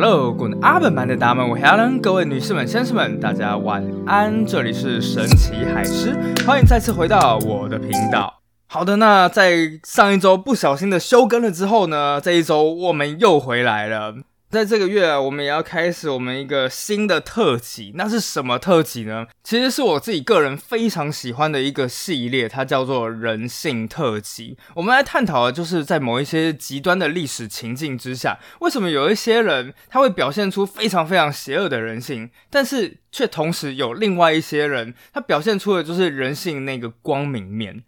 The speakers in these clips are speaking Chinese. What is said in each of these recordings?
Hello，good。阿本版的打们，我 Helen，各位女士们、先生们，大家晚安。这里是神奇海狮，欢迎再次回到我的频道。好的，那在上一周不小心的休更了之后呢，这一周我们又回来了。在这个月啊，我们也要开始我们一个新的特辑。那是什么特辑呢？其实是我自己个人非常喜欢的一个系列，它叫做人性特辑。我们来探讨的就是在某一些极端的历史情境之下，为什么有一些人他会表现出非常非常邪恶的人性，但是却同时有另外一些人，他表现出的就是人性那个光明面。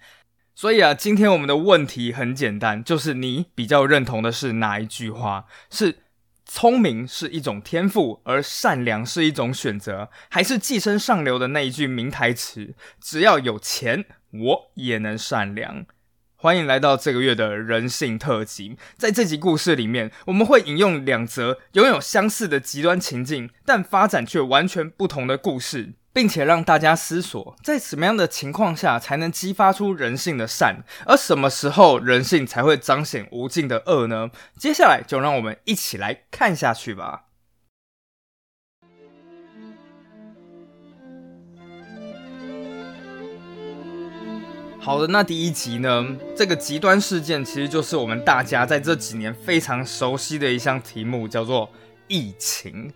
所以啊，今天我们的问题很简单，就是你比较认同的是哪一句话？是？聪明是一种天赋，而善良是一种选择，还是寄生上流的那一句名台词：“只要有钱，我也能善良。”欢迎来到这个月的人性特辑。在这集故事里面，我们会引用两则拥有相似的极端情境，但发展却完全不同的故事。并且让大家思索，在什么样的情况下才能激发出人性的善，而什么时候人性才会彰显无尽的恶呢？接下来就让我们一起来看下去吧。好的，那第一集呢？这个极端事件其实就是我们大家在这几年非常熟悉的一项题目，叫做疫情。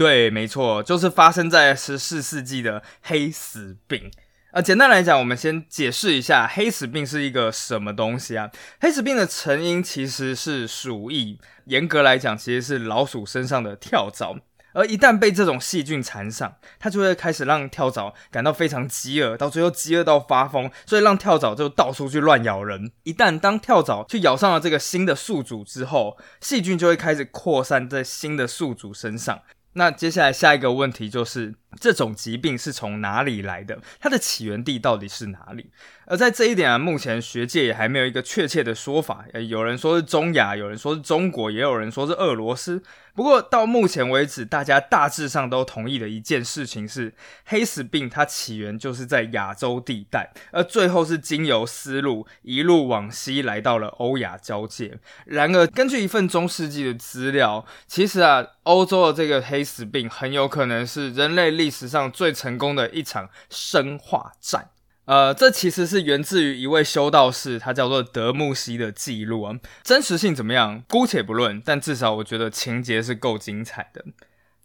对，没错，就是发生在十四世纪的黑死病。呃，简单来讲，我们先解释一下黑死病是一个什么东西啊？黑死病的成因其实是鼠疫，严格来讲，其实是老鼠身上的跳蚤。而一旦被这种细菌缠上，它就会开始让跳蚤感到非常饥饿，到最后饥饿到发疯，所以让跳蚤就到处去乱咬人。一旦当跳蚤去咬上了这个新的宿主之后，细菌就会开始扩散在新的宿主身上。那接下来下一个问题就是，这种疾病是从哪里来的？它的起源地到底是哪里？而在这一点啊，目前学界也还没有一个确切的说法。有人说是中亚，有人说是中国，也有人说是俄罗斯。不过到目前为止，大家大致上都同意的一件事情是，黑死病它起源就是在亚洲地带，而最后是经由丝路一路往西来到了欧亚交界。然而，根据一份中世纪的资料，其实啊，欧洲的这个黑死病很有可能是人类历史上最成功的一场生化战。呃，这其实是源自于一位修道士，他叫做德穆西的记录啊。真实性怎么样，姑且不论，但至少我觉得情节是够精彩的。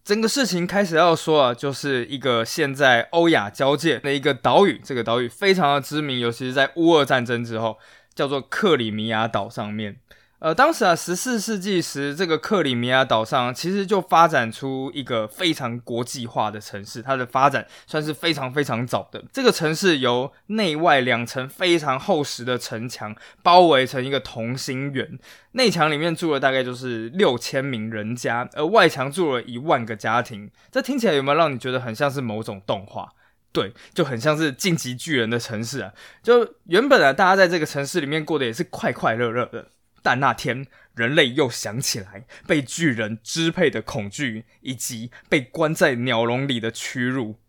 整个事情开始要说啊，就是一个现在欧亚交界的一个岛屿，这个岛屿非常的知名，尤其是在乌俄战争之后，叫做克里米亚岛上面。呃，当时啊，十四世纪时，这个克里米亚岛上其实就发展出一个非常国际化的城市，它的发展算是非常非常早的。这个城市由内外两层非常厚实的城墙包围成一个同心圆，内墙里面住了大概就是六千名人家，而外墙住了一万个家庭。这听起来有没有让你觉得很像是某种动画？对，就很像是晋级巨人的城市啊！就原本啊，大家在这个城市里面过得也是快快乐乐的。但那天，人类又想起来被巨人支配的恐惧，以及被关在鸟笼里的屈辱。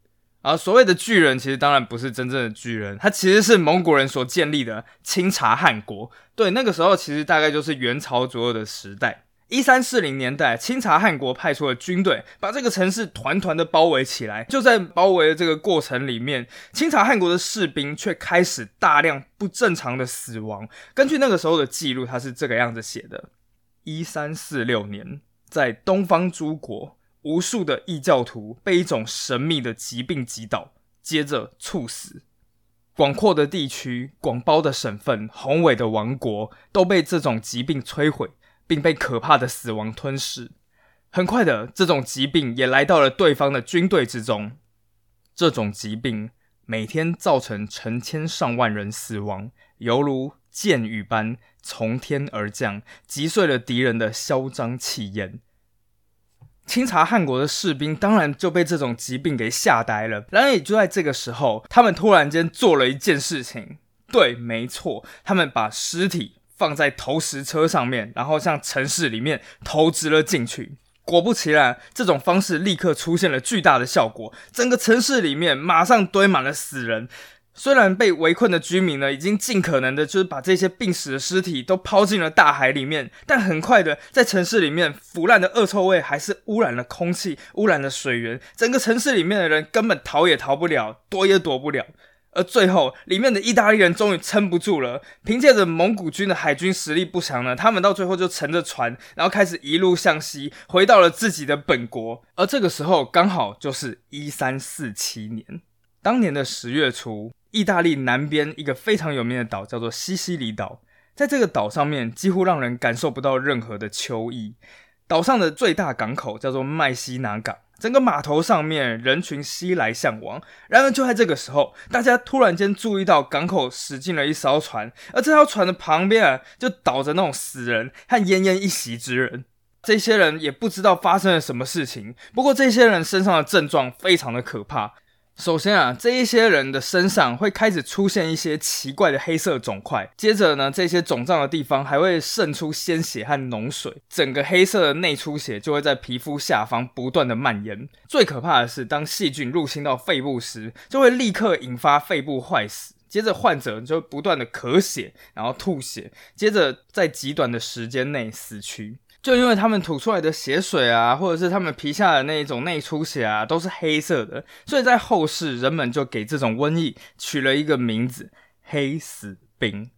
而所谓的巨人，其实当然不是真正的巨人，他其实是蒙古人所建立的清查汗国。对，那个时候其实大概就是元朝左右的时代。一三四零年代，清查汗国派出了军队，把这个城市团团的包围起来。就在包围的这个过程里面，清查汗国的士兵却开始大量不正常的死亡。根据那个时候的记录，他是这个样子写的：一三四六年，在东方诸国，无数的异教徒被一种神秘的疾病击倒，接着猝死。广阔的地区、广袤的省份、宏伟的王国，都被这种疾病摧毁。并被可怕的死亡吞噬。很快的，这种疾病也来到了对方的军队之中。这种疾病每天造成成千上万人死亡，犹如箭雨般从天而降，击碎了敌人的嚣张气焰。清查汗国的士兵当然就被这种疾病给吓呆了。然而，也就在这个时候，他们突然间做了一件事情。对，没错，他们把尸体。放在投石车上面，然后向城市里面投掷了进去。果不其然，这种方式立刻出现了巨大的效果，整个城市里面马上堆满了死人。虽然被围困的居民呢，已经尽可能的，就是把这些病死的尸体都抛进了大海里面，但很快的，在城市里面腐烂的恶臭味还是污染了空气，污染了水源，整个城市里面的人根本逃也逃不了，躲也躲不了。而最后，里面的意大利人终于撑不住了，凭借着蒙古军的海军实力不强呢，他们到最后就乘着船，然后开始一路向西，回到了自己的本国。而这个时候，刚好就是一三四七年，当年的十月初。意大利南边一个非常有名的岛叫做西西里岛，在这个岛上面几乎让人感受不到任何的秋意。岛上的最大港口叫做麦西拿港，整个码头上面人群熙来向往。然而就在这个时候，大家突然间注意到港口驶进了一艘船，而这艘船的旁边啊，就倒着那种死人和奄奄一息之人。这些人也不知道发生了什么事情，不过这些人身上的症状非常的可怕。首先啊，这一些人的身上会开始出现一些奇怪的黑色肿块，接着呢，这些肿胀的地方还会渗出鲜血和脓水，整个黑色的内出血就会在皮肤下方不断的蔓延。最可怕的是，当细菌入侵到肺部时，就会立刻引发肺部坏死，接着患者就不断的咳血，然后吐血，接着在极短的时间内死去。就因为他们吐出来的血水啊，或者是他们皮下的那一种内出血啊，都是黑色的，所以在后世人们就给这种瘟疫取了一个名字——黑死病。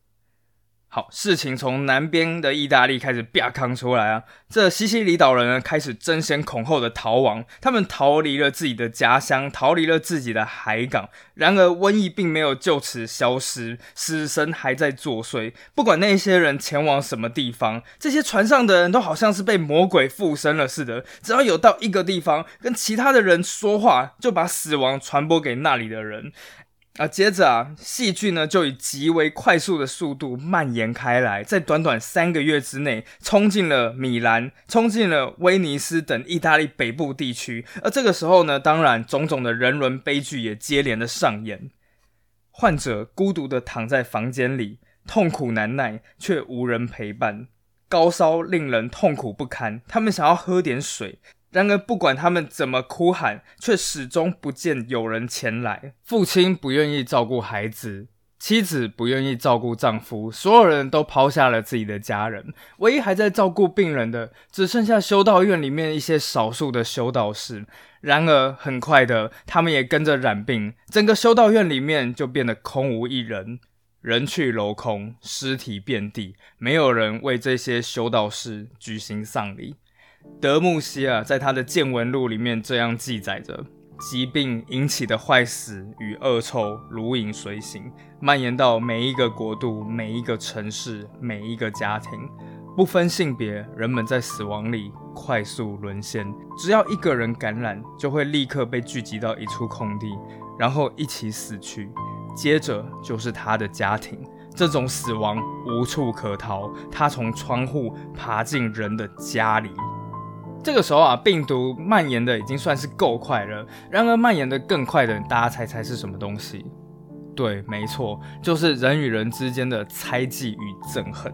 好，事情从南边的意大利开始变康出来啊！这西西里岛人呢，开始争先恐后的逃亡，他们逃离了自己的家乡，逃离了自己的海港。然而，瘟疫并没有就此消失，死神还在作祟。不管那些人前往什么地方，这些船上的人都好像是被魔鬼附身了似的，只要有到一个地方跟其他的人说话，就把死亡传播给那里的人。啊，接着啊，细菌呢就以极为快速的速度蔓延开来，在短短三个月之内，冲进了米兰，冲进了威尼斯等意大利北部地区。而这个时候呢，当然种种的人伦悲剧也接连的上演。患者孤独的躺在房间里，痛苦难耐，却无人陪伴，高烧令人痛苦不堪。他们想要喝点水。然而，不管他们怎么哭喊，却始终不见有人前来。父亲不愿意照顾孩子，妻子不愿意照顾丈夫，所有人都抛下了自己的家人。唯一还在照顾病人的，只剩下修道院里面一些少数的修道士。然而，很快的，他们也跟着染病，整个修道院里面就变得空无一人，人去楼空，尸体遍地，没有人为这些修道士举行丧礼。德穆西啊，在他的见闻录里面这样记载着：疾病引起的坏死与恶臭如影随形，蔓延到每一个国度、每一个城市、每一个家庭，不分性别，人们在死亡里快速沦陷。只要一个人感染，就会立刻被聚集到一处空地，然后一起死去。接着就是他的家庭，这种死亡无处可逃，他从窗户爬进人的家里。这个时候啊，病毒蔓延的已经算是够快了。然而，蔓延的更快的，大家猜猜是什么东西？对，没错，就是人与人之间的猜忌与憎恨。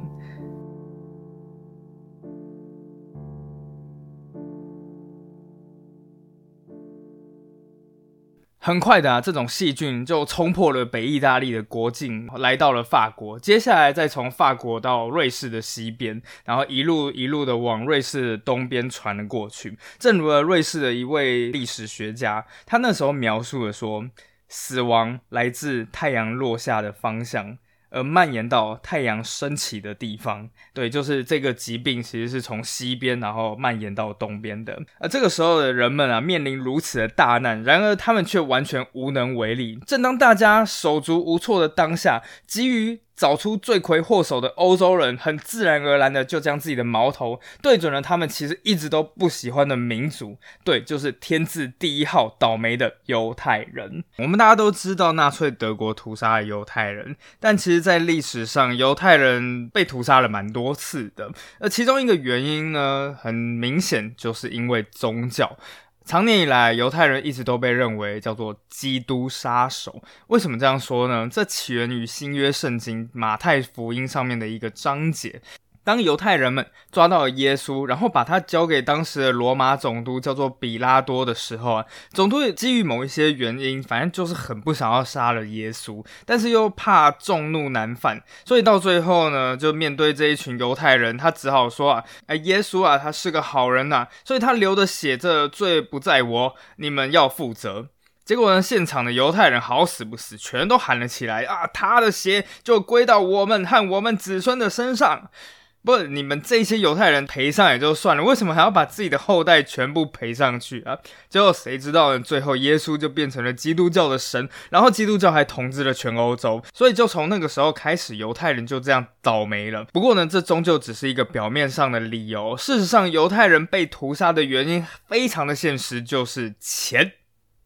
很快的啊，这种细菌就冲破了北意大利的国境，来到了法国。接下来再从法国到瑞士的西边，然后一路一路的往瑞士的东边传了过去。正如了瑞士的一位历史学家，他那时候描述了说，死亡来自太阳落下的方向。而蔓延到太阳升起的地方，对，就是这个疾病其实是从西边，然后蔓延到东边的。而这个时候的人们啊，面临如此的大难，然而他们却完全无能为力。正当大家手足无措的当下，急于找出罪魁祸首的欧洲人，很自然而然的就将自己的矛头对准了他们其实一直都不喜欢的民族，对，就是天字第一号倒霉的犹太人。我们大家都知道纳粹德国屠杀了犹太人，但其实，在历史上，犹太人被屠杀了蛮多次的。而其中一个原因呢，很明显就是因为宗教。长年以来，犹太人一直都被认为叫做基督杀手。为什么这样说呢？这起源于新约圣经马太福音上面的一个章节。当犹太人们抓到了耶稣，然后把他交给当时的罗马总督，叫做比拉多的时候啊，总督也基于某一些原因，反正就是很不想要杀了耶稣，但是又怕众怒难犯，所以到最后呢，就面对这一群犹太人，他只好说啊，哎，耶稣啊，他是个好人呐，所以他流的血，这罪不在我，你们要负责。结果呢，现场的犹太人好死不死，全都喊了起来啊，他的血就归到我们和我们子孙的身上。不，你们这些犹太人赔上也就算了，为什么还要把自己的后代全部赔上去啊？最后谁知道呢？最后耶稣就变成了基督教的神，然后基督教还统治了全欧洲，所以就从那个时候开始，犹太人就这样倒霉了。不过呢，这终究只是一个表面上的理由，事实上，犹太人被屠杀的原因非常的现实，就是钱。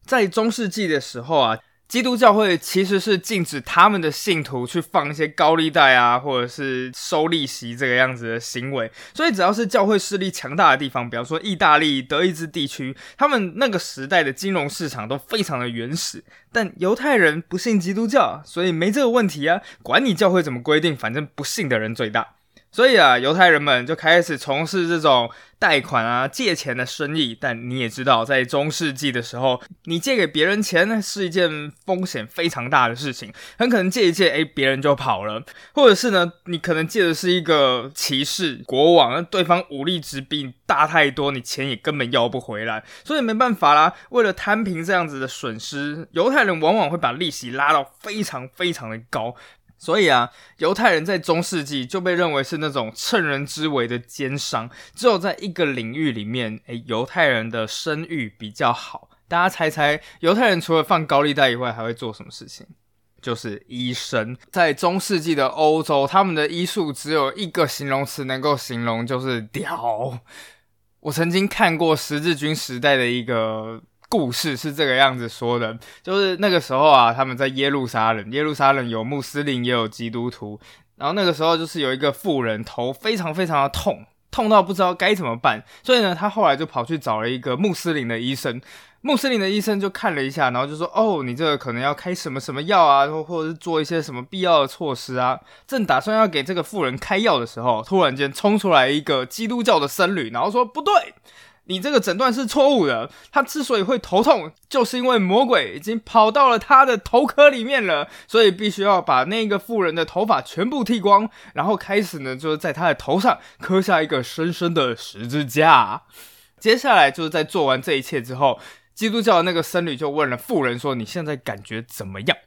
在中世纪的时候啊。基督教会其实是禁止他们的信徒去放一些高利贷啊，或者是收利息这个样子的行为。所以只要是教会势力强大的地方，比方说意大利、德意志地区，他们那个时代的金融市场都非常的原始。但犹太人不信基督教，所以没这个问题啊，管你教会怎么规定，反正不信的人最大。所以啊，犹太人们就开始从事这种贷款啊、借钱的生意。但你也知道，在中世纪的时候，你借给别人钱呢，是一件风险非常大的事情。很可能借一借，哎，别人就跑了；或者是呢，你可能借的是一个骑士国王，那对方武力值比你大太多，你钱也根本要不回来。所以没办法啦，为了摊平这样子的损失，犹太人往往会把利息拉到非常非常的高。所以啊，犹太人在中世纪就被认为是那种趁人之危的奸商。只有在一个领域里面，诶，犹太人的声誉比较好。大家猜猜，犹太人除了放高利贷以外，还会做什么事情？就是医生。在中世纪的欧洲，他们的医术只有一个形容词能够形容，就是屌。我曾经看过十字军时代的一个。故事是这个样子说的，就是那个时候啊，他们在耶路撒冷，耶路撒冷有穆斯林也有基督徒，然后那个时候就是有一个妇人头非常非常的痛，痛到不知道该怎么办，所以呢，他后来就跑去找了一个穆斯林的医生，穆斯林的医生就看了一下，然后就说，哦，你这个可能要开什么什么药啊，或或者是做一些什么必要的措施啊，正打算要给这个妇人开药的时候，突然间冲出来一个基督教的僧侣，然后说，不对。你这个诊断是错误的。他之所以会头痛，就是因为魔鬼已经跑到了他的头壳里面了，所以必须要把那个妇人的头发全部剃光，然后开始呢，就是在他的头上刻下一个深深的十字架。接下来就是在做完这一切之后，基督教的那个僧侣就问了妇人说：“你现在感觉怎么样？”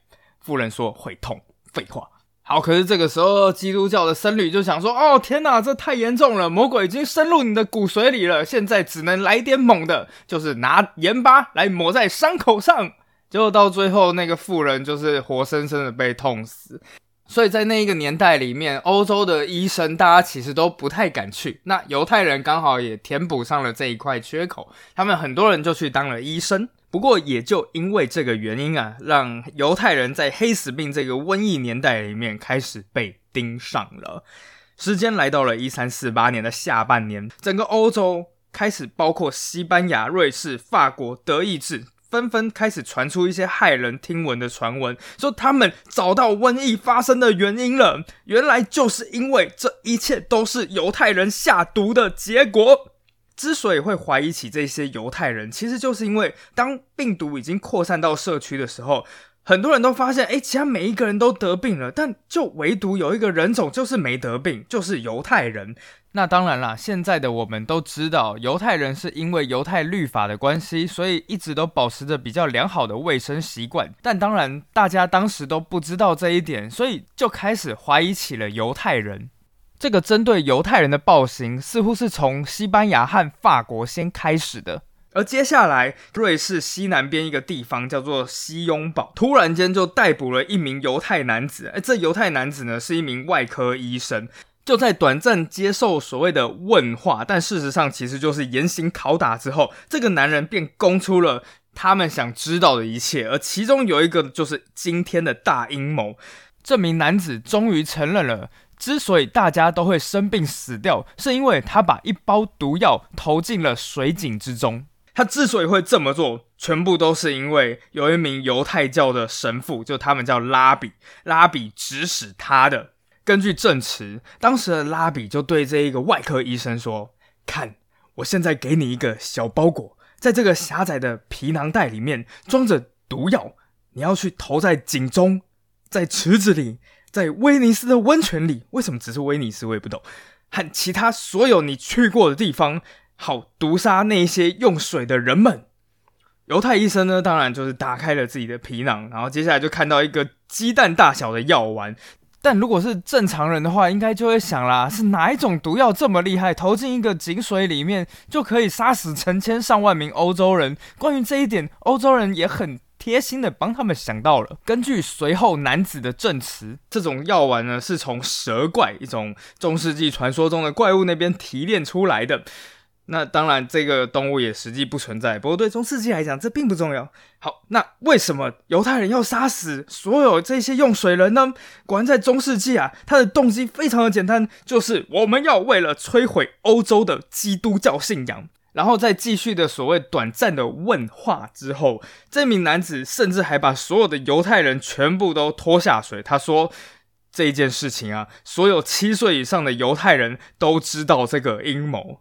妇人说：“会痛。”废话。好，可是这个时候，基督教的僧侣就想说：“哦，天哪，这太严重了，魔鬼已经深入你的骨髓里了，现在只能来点猛的，就是拿盐巴来抹在伤口上。”结果到最后，那个妇人就是活生生的被痛死。所以在那一个年代里面，欧洲的医生大家其实都不太敢去。那犹太人刚好也填补上了这一块缺口，他们很多人就去当了医生。不过也就因为这个原因啊，让犹太人在黑死病这个瘟疫年代里面开始被盯上了。时间来到了一三四八年的下半年，整个欧洲开始，包括西班牙、瑞士、法国、德意志，纷纷开始传出一些骇人听闻的传闻，说他们找到瘟疫发生的原因了。原来就是因为这一切都是犹太人下毒的结果。之所以会怀疑起这些犹太人，其实就是因为当病毒已经扩散到社区的时候，很多人都发现，哎，其他每一个人都得病了，但就唯独有一个人种就是没得病，就是犹太人。那当然啦，现在的我们都知道，犹太人是因为犹太律法的关系，所以一直都保持着比较良好的卫生习惯。但当然，大家当时都不知道这一点，所以就开始怀疑起了犹太人。这个针对犹太人的暴行，似乎是从西班牙和法国先开始的，而接下来瑞士西南边一个地方叫做西雍堡，突然间就逮捕了一名犹太男子。哎，这犹太男子呢是一名外科医生，就在短暂接受所谓的问话，但事实上其实就是严刑拷打之后，这个男人便供出了他们想知道的一切，而其中有一个就是今天的大阴谋。这名男子终于承认了。之所以大家都会生病死掉，是因为他把一包毒药投进了水井之中。他之所以会这么做，全部都是因为有一名犹太教的神父，就他们叫拉比，拉比指使他的。根据证词，当时的拉比就对这一个外科医生说：“看，我现在给你一个小包裹，在这个狭窄的皮囊袋里面装着毒药，你要去投在井中，在池子里，在威尼斯的温泉里。为什么只是威尼斯？我也不懂。和其他所有你去过的地方，好毒杀那些用水的人们。”犹太医生呢，当然就是打开了自己的皮囊，然后接下来就看到一个鸡蛋大小的药丸。但如果是正常人的话，应该就会想啦，是哪一种毒药这么厉害，投进一个井水里面就可以杀死成千上万名欧洲人？关于这一点，欧洲人也很贴心的帮他们想到了。根据随后男子的证词，这种药丸呢是从蛇怪一种中世纪传说中的怪物那边提炼出来的。那当然，这个动物也实际不存在。不过对中世纪来讲，这并不重要。好，那为什么犹太人要杀死所有这些用水人呢？果然在中世纪啊，他的动机非常的简单，就是我们要为了摧毁欧洲的基督教信仰。然后在继续的所谓短暂的问话之后，这名男子甚至还把所有的犹太人全部都拖下水。他说：“这件事情啊，所有七岁以上的犹太人都知道这个阴谋。”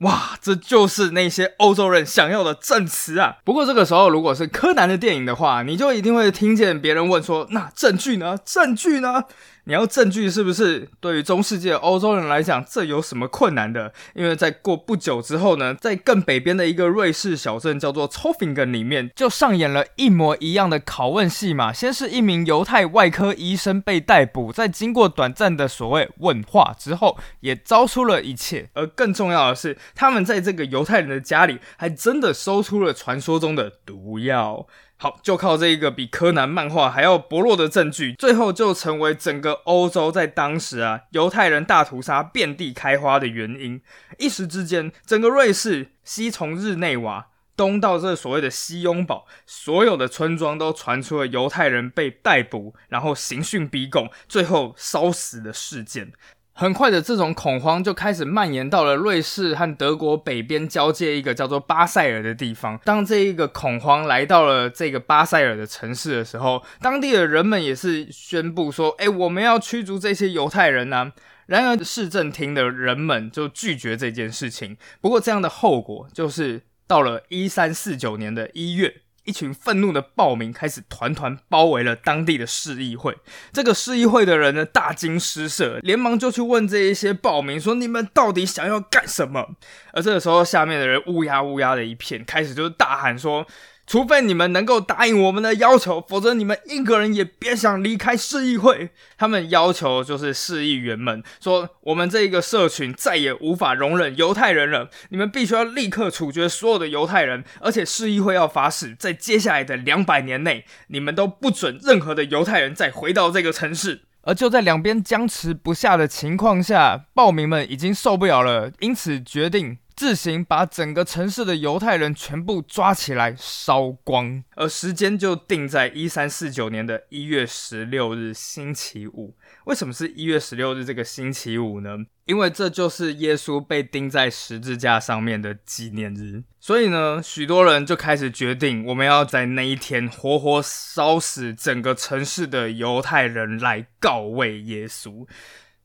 哇，这就是那些欧洲人想要的证词啊！不过这个时候，如果是柯南的电影的话，你就一定会听见别人问说：“那证据呢？证据呢？”你要证据是不是？对于中世纪的欧洲人来讲，这有什么困难的？因为在过不久之后呢，在更北边的一个瑞士小镇叫做 t o f f i n g e n 里面，就上演了一模一样的拷问戏码。先是一名犹太外科医生被逮捕，在经过短暂的所谓问话之后，也招出了一切。而更重要的是，他们在这个犹太人的家里，还真的搜出了传说中的毒药。好，就靠这一个比柯南漫画还要薄弱的证据，最后就成为整个欧洲在当时啊犹太人大屠杀遍地开花的原因。一时之间，整个瑞士西从日内瓦东到这所谓的西雍堡，所有的村庄都传出了犹太人被逮捕，然后刑讯逼供，最后烧死的事件。很快的，这种恐慌就开始蔓延到了瑞士和德国北边交界一个叫做巴塞尔的地方。当这一个恐慌来到了这个巴塞尔的城市的时候，当地的人们也是宣布说：“哎，我们要驱逐这些犹太人啊！”然而，市政厅的人们就拒绝这件事情。不过，这样的后果就是到了一三四九年的一月。一群愤怒的暴民开始团团包围了当地的市议会。这个市议会的人呢，大惊失色，连忙就去问这一些暴民说：“你们到底想要干什么？”而这个时候，下面的人乌鸦乌鸦的一片，开始就是大喊说。除非你们能够答应我们的要求，否则你们一个人也别想离开市议会。他们要求就是市议员们说，我们这一个社群再也无法容忍犹太人了，你们必须要立刻处决所有的犹太人，而且市议会要发誓，在接下来的两百年内，你们都不准任何的犹太人再回到这个城市。而就在两边僵持不下的情况下，暴民们已经受不了了，因此决定。自行把整个城市的犹太人全部抓起来烧光，而时间就定在一三四九年的一月十六日星期五。为什么是一月十六日这个星期五呢？因为这就是耶稣被钉在十字架上面的纪念日。所以呢，许多人就开始决定，我们要在那一天活活烧死整个城市的犹太人来告慰耶稣。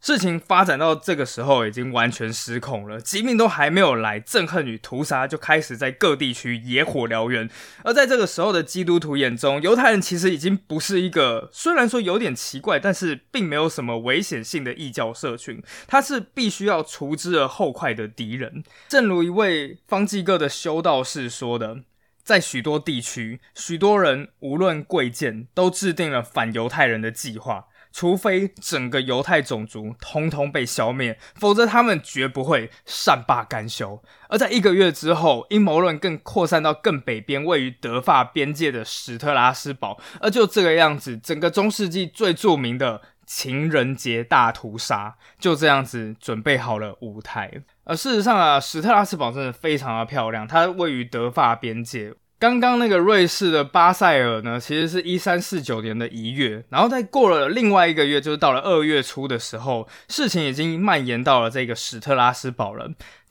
事情发展到这个时候，已经完全失控了。疾病都还没有来，憎恨与屠杀就开始在各地区野火燎原。而在这个时候的基督徒眼中，犹太人其实已经不是一个虽然说有点奇怪，但是并没有什么危险性的异教社群。他是必须要除之而后快的敌人。正如一位方济各的修道士说的，在许多地区，许多人无论贵贱，都制定了反犹太人的计划。除非整个犹太种族通通被消灭，否则他们绝不会善罢甘休。而在一个月之后，阴谋论更扩散到更北边，位于德法边界的史特拉斯堡。而就这个样子，整个中世纪最著名的情人节大屠杀就这样子准备好了舞台。而事实上啊，史特拉斯堡真的非常的漂亮，它位于德法边界。刚刚那个瑞士的巴塞尔呢，其实是一三四九年的一月，然后再过了另外一个月，就是到了二月初的时候，事情已经蔓延到了这个史特拉斯堡了。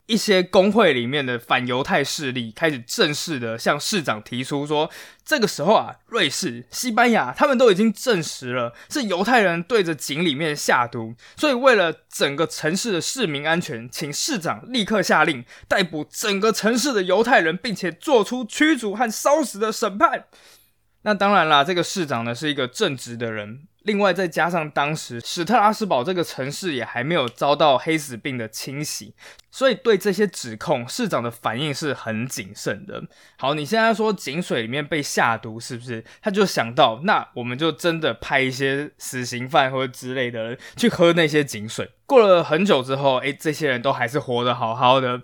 一些工会里面的反犹太势力开始正式的向市长提出说，这个时候啊，瑞士、西班牙他们都已经证实了是犹太人对着井里面下毒，所以为了整个城市的市民安全，请市长立刻下令逮捕整个城市的犹太人，并且做出驱逐和烧死的审判。那当然啦，这个市长呢是一个正直的人。另外，再加上当时史特拉斯堡这个城市也还没有遭到黑死病的侵袭，所以对这些指控，市长的反应是很谨慎的。好，你现在说井水里面被下毒，是不是？他就想到，那我们就真的派一些死刑犯或者之类的人去喝那些井水。过了很久之后，诶，这些人都还是活得好好的。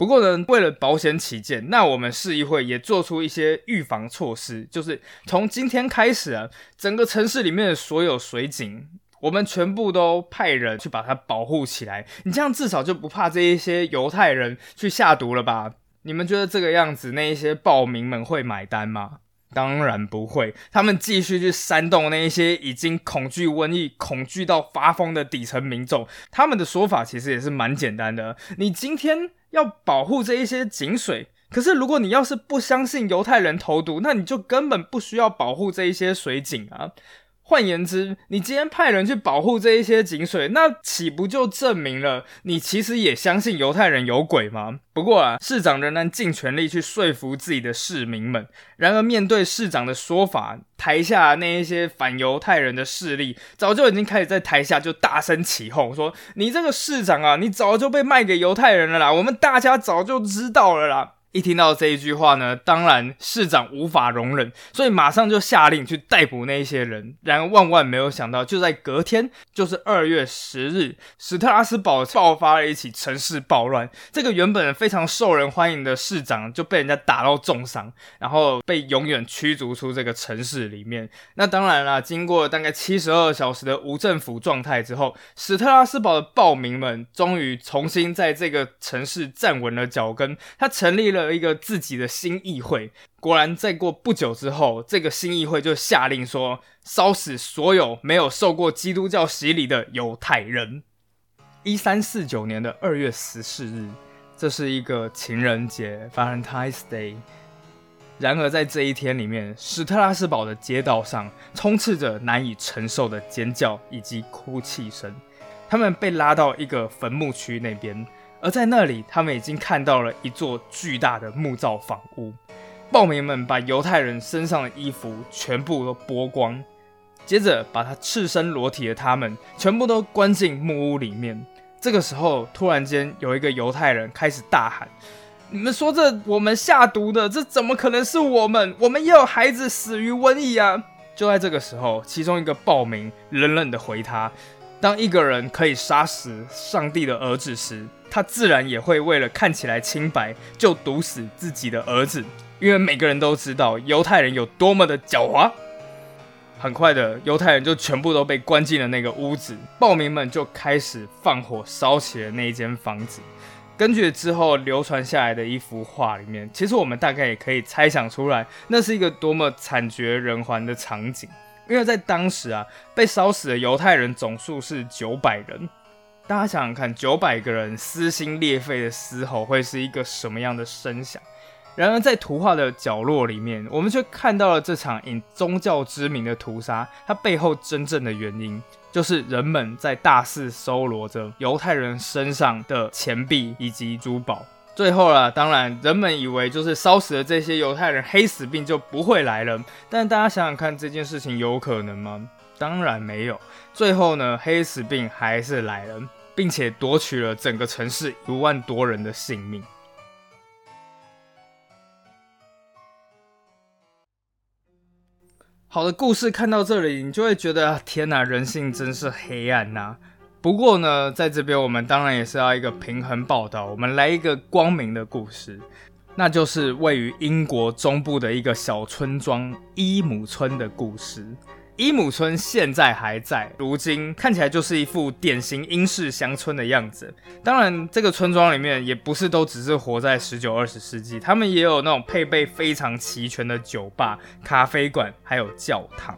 不过呢，为了保险起见，那我们市议会也做出一些预防措施，就是从今天开始啊，整个城市里面的所有水井，我们全部都派人去把它保护起来。你这样至少就不怕这一些犹太人去下毒了吧？你们觉得这个样子，那一些暴民们会买单吗？当然不会，他们继续去煽动那一些已经恐惧瘟疫、恐惧到发疯的底层民众。他们的说法其实也是蛮简单的：你今天要保护这一些井水，可是如果你要是不相信犹太人投毒，那你就根本不需要保护这一些水井啊。换言之，你今天派人去保护这一些井水，那岂不就证明了你其实也相信犹太人有鬼吗？不过啊，市长仍然尽全力去说服自己的市民们。然而，面对市长的说法，台下那一些反犹太人的势力早就已经开始在台下就大声起哄，说：“你这个市长啊，你早就被卖给犹太人了啦！我们大家早就知道了啦。”一听到这一句话呢，当然市长无法容忍，所以马上就下令去逮捕那一些人。然而万万没有想到，就在隔天，就是二月十日，史特拉斯堡爆发了一起城市暴乱。这个原本非常受人欢迎的市长就被人家打到重伤，然后被永远驱逐出这个城市里面。那当然啦，经过大概七十二小时的无政府状态之后，史特拉斯堡的暴民们终于重新在这个城市站稳了脚跟。他成立了。了一个自己的新议会，果然再过不久之后，这个新议会就下令说烧死所有没有受过基督教洗礼的犹太人。一三四九年的二月十四日，这是一个情人节 （Valentine's Day）。然而在这一天里面，史特拉斯堡的街道上充斥着难以承受的尖叫以及哭泣声。他们被拉到一个坟墓区那边。而在那里，他们已经看到了一座巨大的木造房屋。暴民们把犹太人身上的衣服全部都剥光，接着把他赤身裸体的他们全部都关进木屋里面。这个时候，突然间有一个犹太人开始大喊：“你们说这我们下毒的，这怎么可能是我们？我们也有孩子死于瘟疫啊！”就在这个时候，其中一个暴民冷冷的回他：“当一个人可以杀死上帝的儿子时。”他自然也会为了看起来清白，就毒死自己的儿子，因为每个人都知道犹太人有多么的狡猾。很快的，犹太人就全部都被关进了那个屋子，暴民们就开始放火烧起了那一间房子。根据之后流传下来的一幅画里面，其实我们大概也可以猜想出来，那是一个多么惨绝人寰的场景。因为在当时啊，被烧死的犹太人总数是九百人。大家想想看，九百个人撕心裂肺的嘶吼会是一个什么样的声响？然而，在图画的角落里面，我们却看到了这场以宗教之名的屠杀，它背后真正的原因就是人们在大肆搜罗着犹太人身上的钱币以及珠宝。最后了，当然，人们以为就是烧死了这些犹太人，黑死病就不会来了。但大家想想看，这件事情有可能吗？当然没有。最后呢，黑死病还是来了。并且夺取了整个城市一万多人的性命。好的故事看到这里，你就会觉得天哪，人性真是黑暗呐！不过呢，在这边我们当然也是要一个平衡报道，我们来一个光明的故事，那就是位于英国中部的一个小村庄伊姆村的故事。伊姆村现在还在，如今看起来就是一副典型英式乡村的样子。当然，这个村庄里面也不是都只是活在十九、二十世纪，他们也有那种配备非常齐全的酒吧、咖啡馆，还有教堂。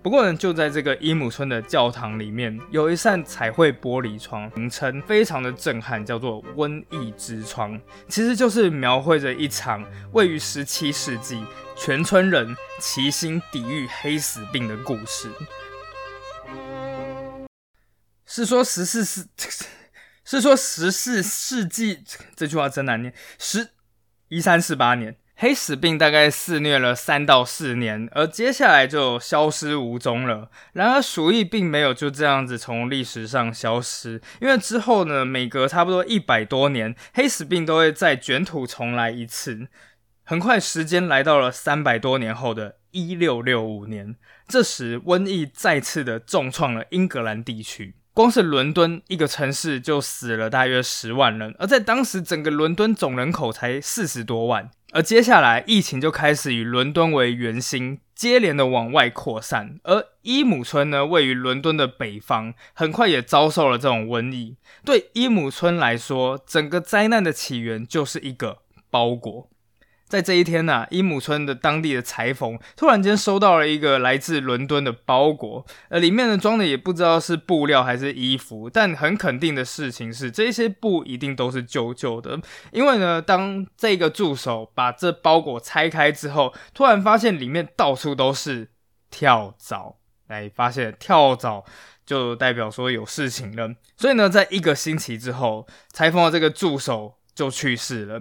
不过呢，就在这个伊姆村的教堂里面，有一扇彩绘玻璃窗，名称非常的震撼，叫做“瘟疫之窗”，其实就是描绘着一场位于十七世纪全村人齐心抵御黑死病的故事。是说十四世，是说十四世纪，这句话真难念，十一三四八年。黑死病大概肆虐了三到四年，而接下来就消失无踪了。然而，鼠疫并没有就这样子从历史上消失，因为之后呢，每隔差不多一百多年，黑死病都会再卷土重来一次。很快，时间来到了三百多年后的一六六五年，这时瘟疫再次的重创了英格兰地区。光是伦敦一个城市就死了大约十万人，而在当时，整个伦敦总人口才四十多万。而接下来，疫情就开始以伦敦为圆心，接连的往外扩散。而伊姆村呢，位于伦敦的北方，很快也遭受了这种瘟疫。对伊姆村来说，整个灾难的起源就是一个包裹。在这一天呢，伊姆村的当地的裁缝突然间收到了一个来自伦敦的包裹，呃，里面呢装的也不知道是布料还是衣服，但很肯定的事情是，这些布一定都是旧旧的，因为呢，当这个助手把这包裹拆开之后，突然发现里面到处都是跳蚤，哎发现跳蚤就代表说有事情了，所以呢，在一个星期之后，裁缝的这个助手就去世了。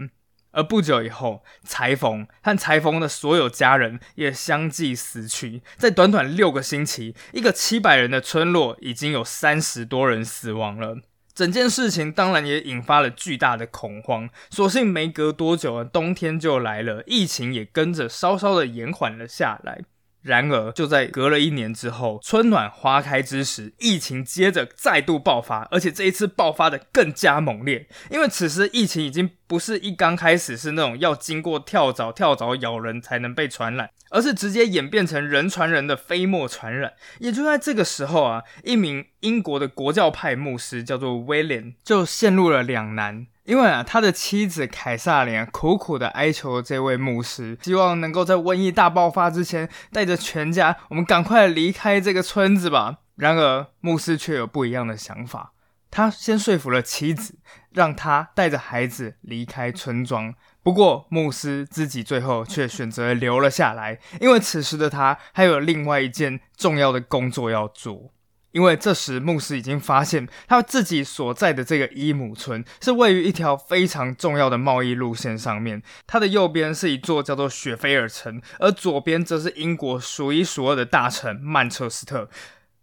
而不久以后，裁缝和裁缝的所有家人也相继死去。在短短六个星期，一个七百人的村落已经有三十多人死亡了。整件事情当然也引发了巨大的恐慌。所幸没隔多久，冬天就来了，疫情也跟着稍稍的延缓了下来。然而，就在隔了一年之后，春暖花开之时，疫情接着再度爆发，而且这一次爆发的更加猛烈。因为此时疫情已经不是一刚开始是那种要经过跳蚤、跳蚤咬人才能被传染，而是直接演变成人传人的飞沫传染。也就在这个时候啊，一名英国的国教派牧师叫做威廉，就陷入了两难。因为啊，他的妻子凯撒琳苦苦的哀求这位牧师，希望能够在瘟疫大爆发之前，带着全家，我们赶快离开这个村子吧。然而，牧师却有不一样的想法。他先说服了妻子，让他带着孩子离开村庄。不过，牧师自己最后却选择留了下来，因为此时的他还有另外一件重要的工作要做。因为这时牧师已经发现，他自己所在的这个伊姆村是位于一条非常重要的贸易路线上面。它的右边是一座叫做雪菲尔城，而左边则是英国数一数二的大城曼彻斯特。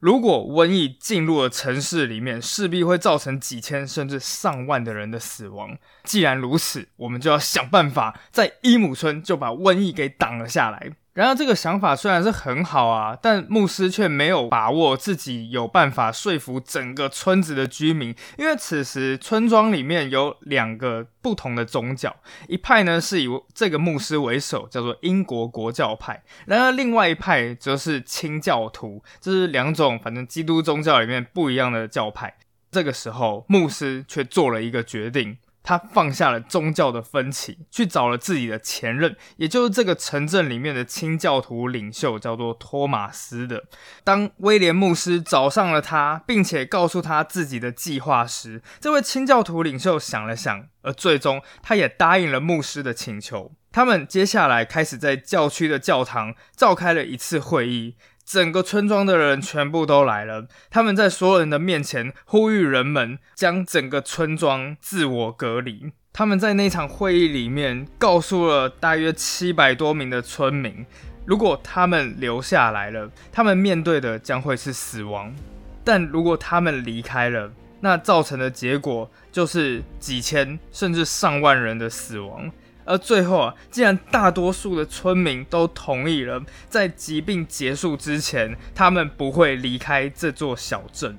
如果瘟疫进入了城市里面，势必会造成几千甚至上万的人的死亡。既然如此，我们就要想办法在伊姆村就把瘟疫给挡了下来。然而，这个想法虽然是很好啊，但牧师却没有把握自己有办法说服整个村子的居民，因为此时村庄里面有两个不同的宗教，一派呢是以这个牧师为首，叫做英国国教派；然而另外一派则是清教徒，这是两种反正基督宗教里面不一样的教派。这个时候，牧师却做了一个决定。他放下了宗教的分歧，去找了自己的前任，也就是这个城镇里面的清教徒领袖，叫做托马斯的。当威廉牧师找上了他，并且告诉他自己的计划时，这位清教徒领袖想了想，而最终他也答应了牧师的请求。他们接下来开始在教区的教堂召开了一次会议。整个村庄的人全部都来了，他们在所有人的面前呼吁人们将整个村庄自我隔离。他们在那场会议里面告诉了大约七百多名的村民，如果他们留下来了，他们面对的将会是死亡；但如果他们离开了，那造成的结果就是几千甚至上万人的死亡。而最后啊，既然大多数的村民都同意了，在疾病结束之前，他们不会离开这座小镇。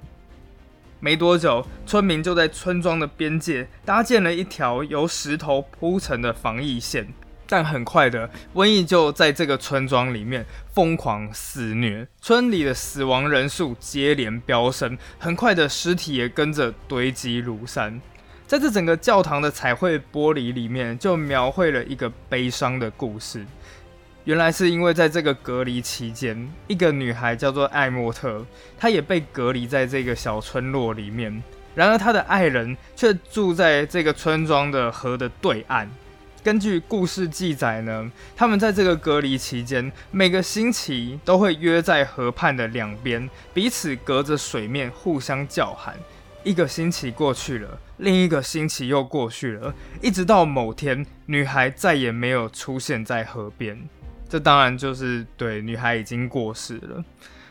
没多久，村民就在村庄的边界搭建了一条由石头铺成的防疫线。但很快的，瘟疫就在这个村庄里面疯狂肆虐，村里的死亡人数接连飙升，很快的尸体也跟着堆积如山。在这整个教堂的彩绘玻璃里面，就描绘了一个悲伤的故事。原来是因为在这个隔离期间，一个女孩叫做艾莫特，她也被隔离在这个小村落里面。然而，她的爱人却住在这个村庄的河的对岸。根据故事记载呢，他们在这个隔离期间，每个星期都会约在河畔的两边，彼此隔着水面互相叫喊。一个星期过去了，另一个星期又过去了，一直到某天，女孩再也没有出现在河边。这当然就是对女孩已经过世了，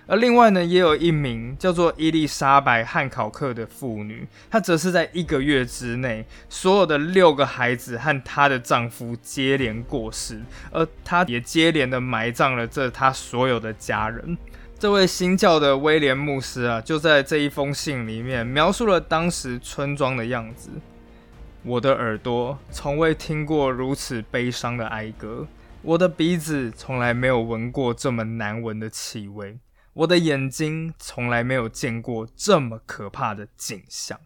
而另外呢，也有一名叫做伊丽莎白汉考克的妇女，她则是在一个月之内，所有的六个孩子和她的丈夫接连过世，而她也接连的埋葬了这她所有的家人。这位新教的威廉牧师啊，就在这一封信里面描述了当时村庄的样子。我的耳朵从未听过如此悲伤的哀歌。我的鼻子从来没有闻过这么难闻的气味，我的眼睛从来没有见过这么可怕的景象。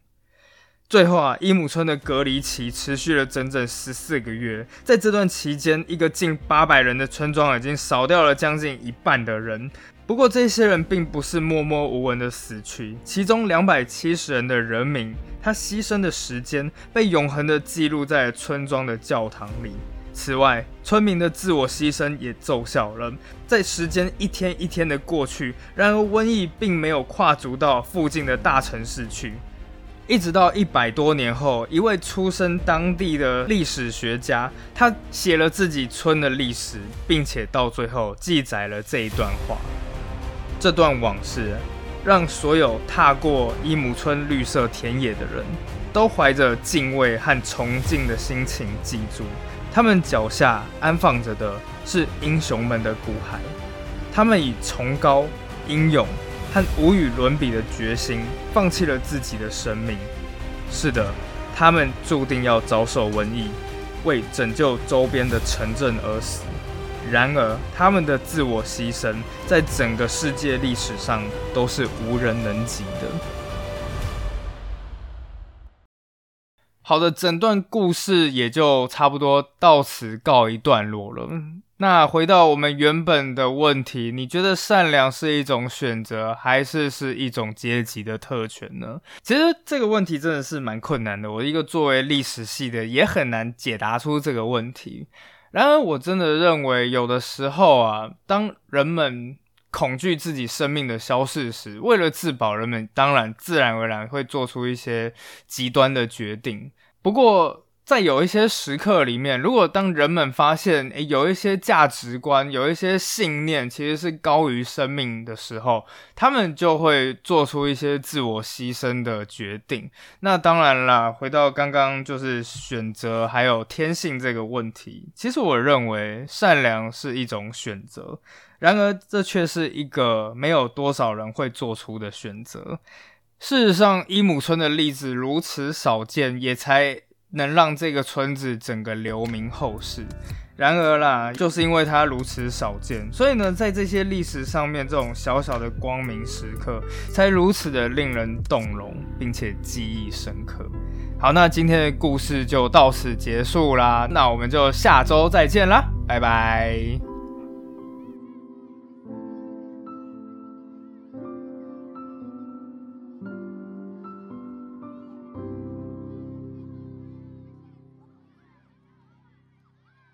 最后啊，伊姆村的隔离期持续了整整十四个月，在这段期间，一个近八百人的村庄已经少掉了将近一半的人。不过，这些人并不是默默无闻的死去，其中两百七十人的人民，他牺牲的时间被永恒的记录在村庄的教堂里。此外，村民的自我牺牲也奏效了。在时间一天一天的过去，然而瘟疫并没有跨足到附近的大城市去。一直到一百多年后，一位出生当地的历史学家，他写了自己村的历史，并且到最后记载了这一段话。这段往事，让所有踏过伊姆村绿色田野的人都怀着敬畏和崇敬的心情记住。他们脚下安放着的是英雄们的骨骸，他们以崇高、英勇和无与伦比的决心，放弃了自己的生命。是的，他们注定要遭受瘟疫，为拯救周边的城镇而死。然而，他们的自我牺牲，在整个世界历史上都是无人能及的。好的，整段故事也就差不多到此告一段落了。那回到我们原本的问题，你觉得善良是一种选择，还是是一种阶级的特权呢？其实这个问题真的是蛮困难的。我一个作为历史系的，也很难解答出这个问题。然而，我真的认为，有的时候啊，当人们恐惧自己生命的消逝时，为了自保，人们当然自然而然会做出一些极端的决定。不过，在有一些时刻里面，如果当人们发现，诶，有一些价值观、有一些信念其实是高于生命的时候，他们就会做出一些自我牺牲的决定。那当然啦，回到刚刚就是选择还有天性这个问题，其实我认为善良是一种选择，然而这却是一个没有多少人会做出的选择。事实上，伊姆村的例子如此少见，也才能让这个村子整个留名后世。然而啦，就是因为它如此少见，所以呢，在这些历史上面，这种小小的光明时刻，才如此的令人动容，并且记忆深刻。好，那今天的故事就到此结束啦，那我们就下周再见啦，拜拜。